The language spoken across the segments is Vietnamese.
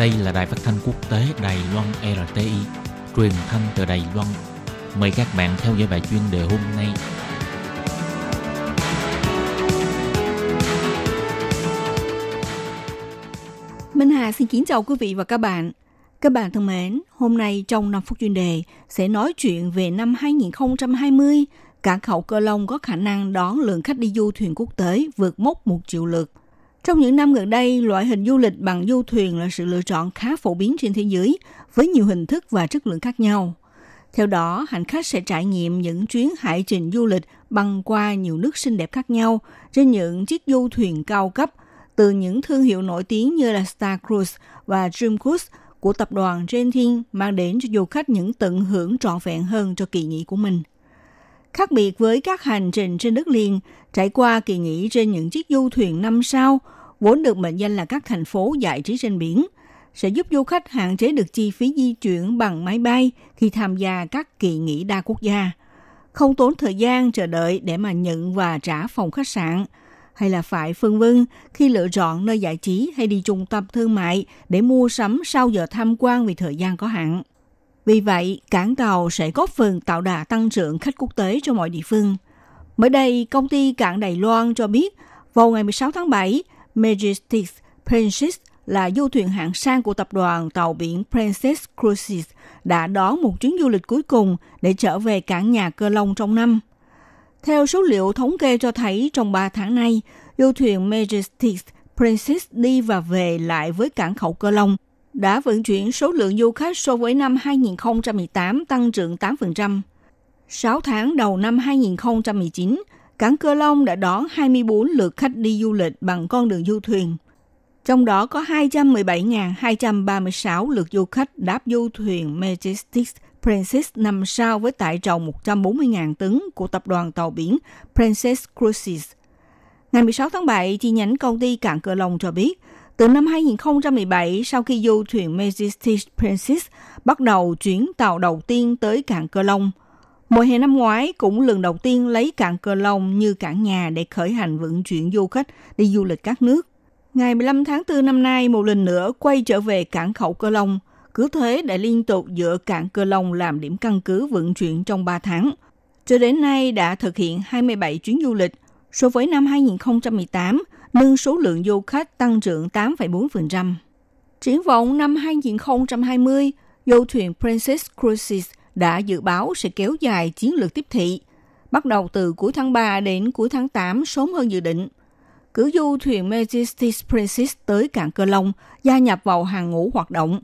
Đây là đài phát thanh quốc tế Đài Loan RTI, truyền thanh từ Đài Loan. Mời các bạn theo dõi bài chuyên đề hôm nay. Minh Hà xin kính chào quý vị và các bạn. Các bạn thân mến, hôm nay trong 5 phút chuyên đề sẽ nói chuyện về năm 2020, cảng khẩu Cơ Long có khả năng đón lượng khách đi du thuyền quốc tế vượt mốc 1 triệu lượt. Trong những năm gần đây, loại hình du lịch bằng du thuyền là sự lựa chọn khá phổ biến trên thế giới với nhiều hình thức và chất lượng khác nhau. Theo đó, hành khách sẽ trải nghiệm những chuyến hải trình du lịch băng qua nhiều nước xinh đẹp khác nhau trên những chiếc du thuyền cao cấp từ những thương hiệu nổi tiếng như là Star Cruise và Dream Cruise của tập đoàn Genting mang đến cho du khách những tận hưởng trọn vẹn hơn cho kỳ nghỉ của mình. Khác biệt với các hành trình trên đất liền, trải qua kỳ nghỉ trên những chiếc du thuyền năm sao, vốn được mệnh danh là các thành phố giải trí trên biển, sẽ giúp du khách hạn chế được chi phí di chuyển bằng máy bay khi tham gia các kỳ nghỉ đa quốc gia. Không tốn thời gian chờ đợi để mà nhận và trả phòng khách sạn, hay là phải phân vân khi lựa chọn nơi giải trí hay đi trung tâm thương mại để mua sắm sau giờ tham quan vì thời gian có hạn. Vì vậy, cảng tàu sẽ góp phần tạo đà tăng trưởng khách quốc tế cho mọi địa phương. Mới đây, công ty cảng Đài Loan cho biết, vào ngày 16 tháng 7, Majestic Princess là du thuyền hạng sang của tập đoàn tàu biển Princess Cruises đã đón một chuyến du lịch cuối cùng để trở về cảng nhà Cơ Long trong năm. Theo số liệu thống kê cho thấy trong 3 tháng nay, du thuyền Majestic Princess đi và về lại với cảng khẩu Cơ Long đã vận chuyển số lượng du khách so với năm 2018 tăng trưởng 8%. 6 tháng đầu năm 2019, cảng Cơ Long đã đón 24 lượt khách đi du lịch bằng con đường du thuyền. Trong đó có 217.236 lượt du khách đáp du thuyền Majestic Princess nằm sao với tải trọng 140.000 tấn của tập đoàn tàu biển Princess Cruises. Ngày 16 tháng 7, chi nhánh công ty cảng Cửa Long cho biết, từ năm 2017, sau khi du thuyền Majestic Princess bắt đầu chuyến tàu đầu tiên tới cảng Cửa Long, mùa hè năm ngoái cũng lần đầu tiên lấy cảng Cờ Long như cảng nhà để khởi hành vận chuyển du khách đi du lịch các nước. Ngày 15 tháng 4 năm nay, một lần nữa quay trở về cảng khẩu Cờ Long, cứ thế đã liên tục dựa cảng Cờ Long làm điểm căn cứ vận chuyển trong 3 tháng. Cho đến nay đã thực hiện 27 chuyến du lịch, so với năm 2018, nâng số lượng du khách tăng trưởng 8,4%. Triển vọng năm 2020, du thuyền Princess Cruises đã dự báo sẽ kéo dài chiến lược tiếp thị, bắt đầu từ cuối tháng 3 đến cuối tháng 8 sớm hơn dự định. Cử du thuyền Majestic Princess tới cảng Cơ Long gia nhập vào hàng ngũ hoạt động,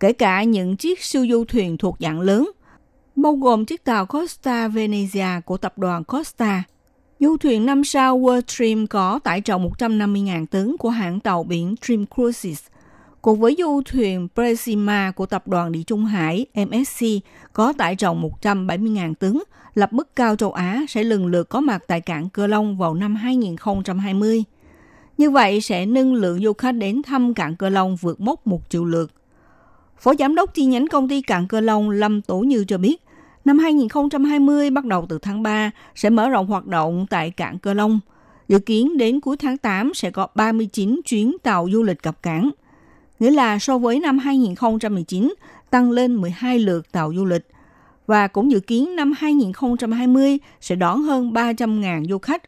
kể cả những chiếc siêu du thuyền thuộc dạng lớn, bao gồm chiếc tàu Costa Venezia của tập đoàn Costa – Du thuyền 5 sao World Dream có tải trọng 150.000 tấn của hãng tàu biển Dream Cruises, cùng với du thuyền Presima của tập đoàn Địa Trung Hải MSC có tải trọng 170.000 tấn, lập mức cao châu Á sẽ lần lượt có mặt tại cảng Cơ Long vào năm 2020. Như vậy sẽ nâng lượng du khách đến thăm cảng Cơ Long vượt mốc 1 triệu lượt. Phó giám đốc chi nhánh công ty cảng Cơ Long Lâm Tổ Như cho biết, Năm 2020 bắt đầu từ tháng 3 sẽ mở rộng hoạt động tại cảng Cơ Long. Dự kiến đến cuối tháng 8 sẽ có 39 chuyến tàu du lịch cập cảng. Nghĩa là so với năm 2019 tăng lên 12 lượt tàu du lịch. Và cũng dự kiến năm 2020 sẽ đón hơn 300.000 du khách.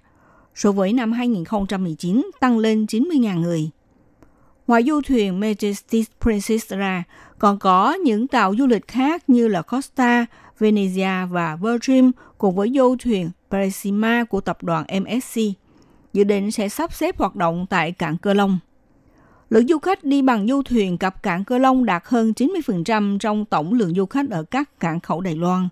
So với năm 2019 tăng lên 90.000 người. Ngoài du thuyền Majestic Princess ra, còn có những tàu du lịch khác như là Costa, Venezia và Virgin cùng với du thuyền Parisima của tập đoàn MSC dự định sẽ sắp xếp hoạt động tại cảng Cơ Long. Lượng du khách đi bằng du thuyền cập cảng Cơ Long đạt hơn 90% trong tổng lượng du khách ở các cảng khẩu Đài Loan.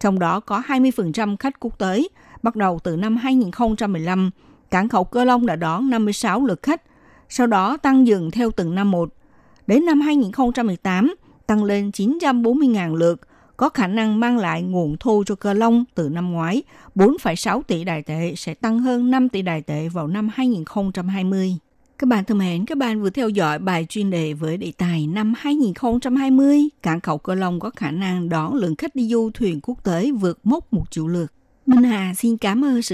Trong đó có 20% khách quốc tế. Bắt đầu từ năm 2015, cảng khẩu Cơ Long đã đón 56 lượt khách, sau đó tăng dần theo từng năm một. Đến năm 2018, tăng lên 940.000 lượt, có khả năng mang lại nguồn thu cho cơ long từ năm ngoái 4,6 tỷ đài tệ sẽ tăng hơn 5 tỷ đài tệ vào năm 2020. Các bạn thân mến, các bạn vừa theo dõi bài chuyên đề với đề tài năm 2020, cảng khẩu Cơ Long có khả năng đón lượng khách đi du thuyền quốc tế vượt mốc một triệu lượt. Minh Hà xin cảm ơn sự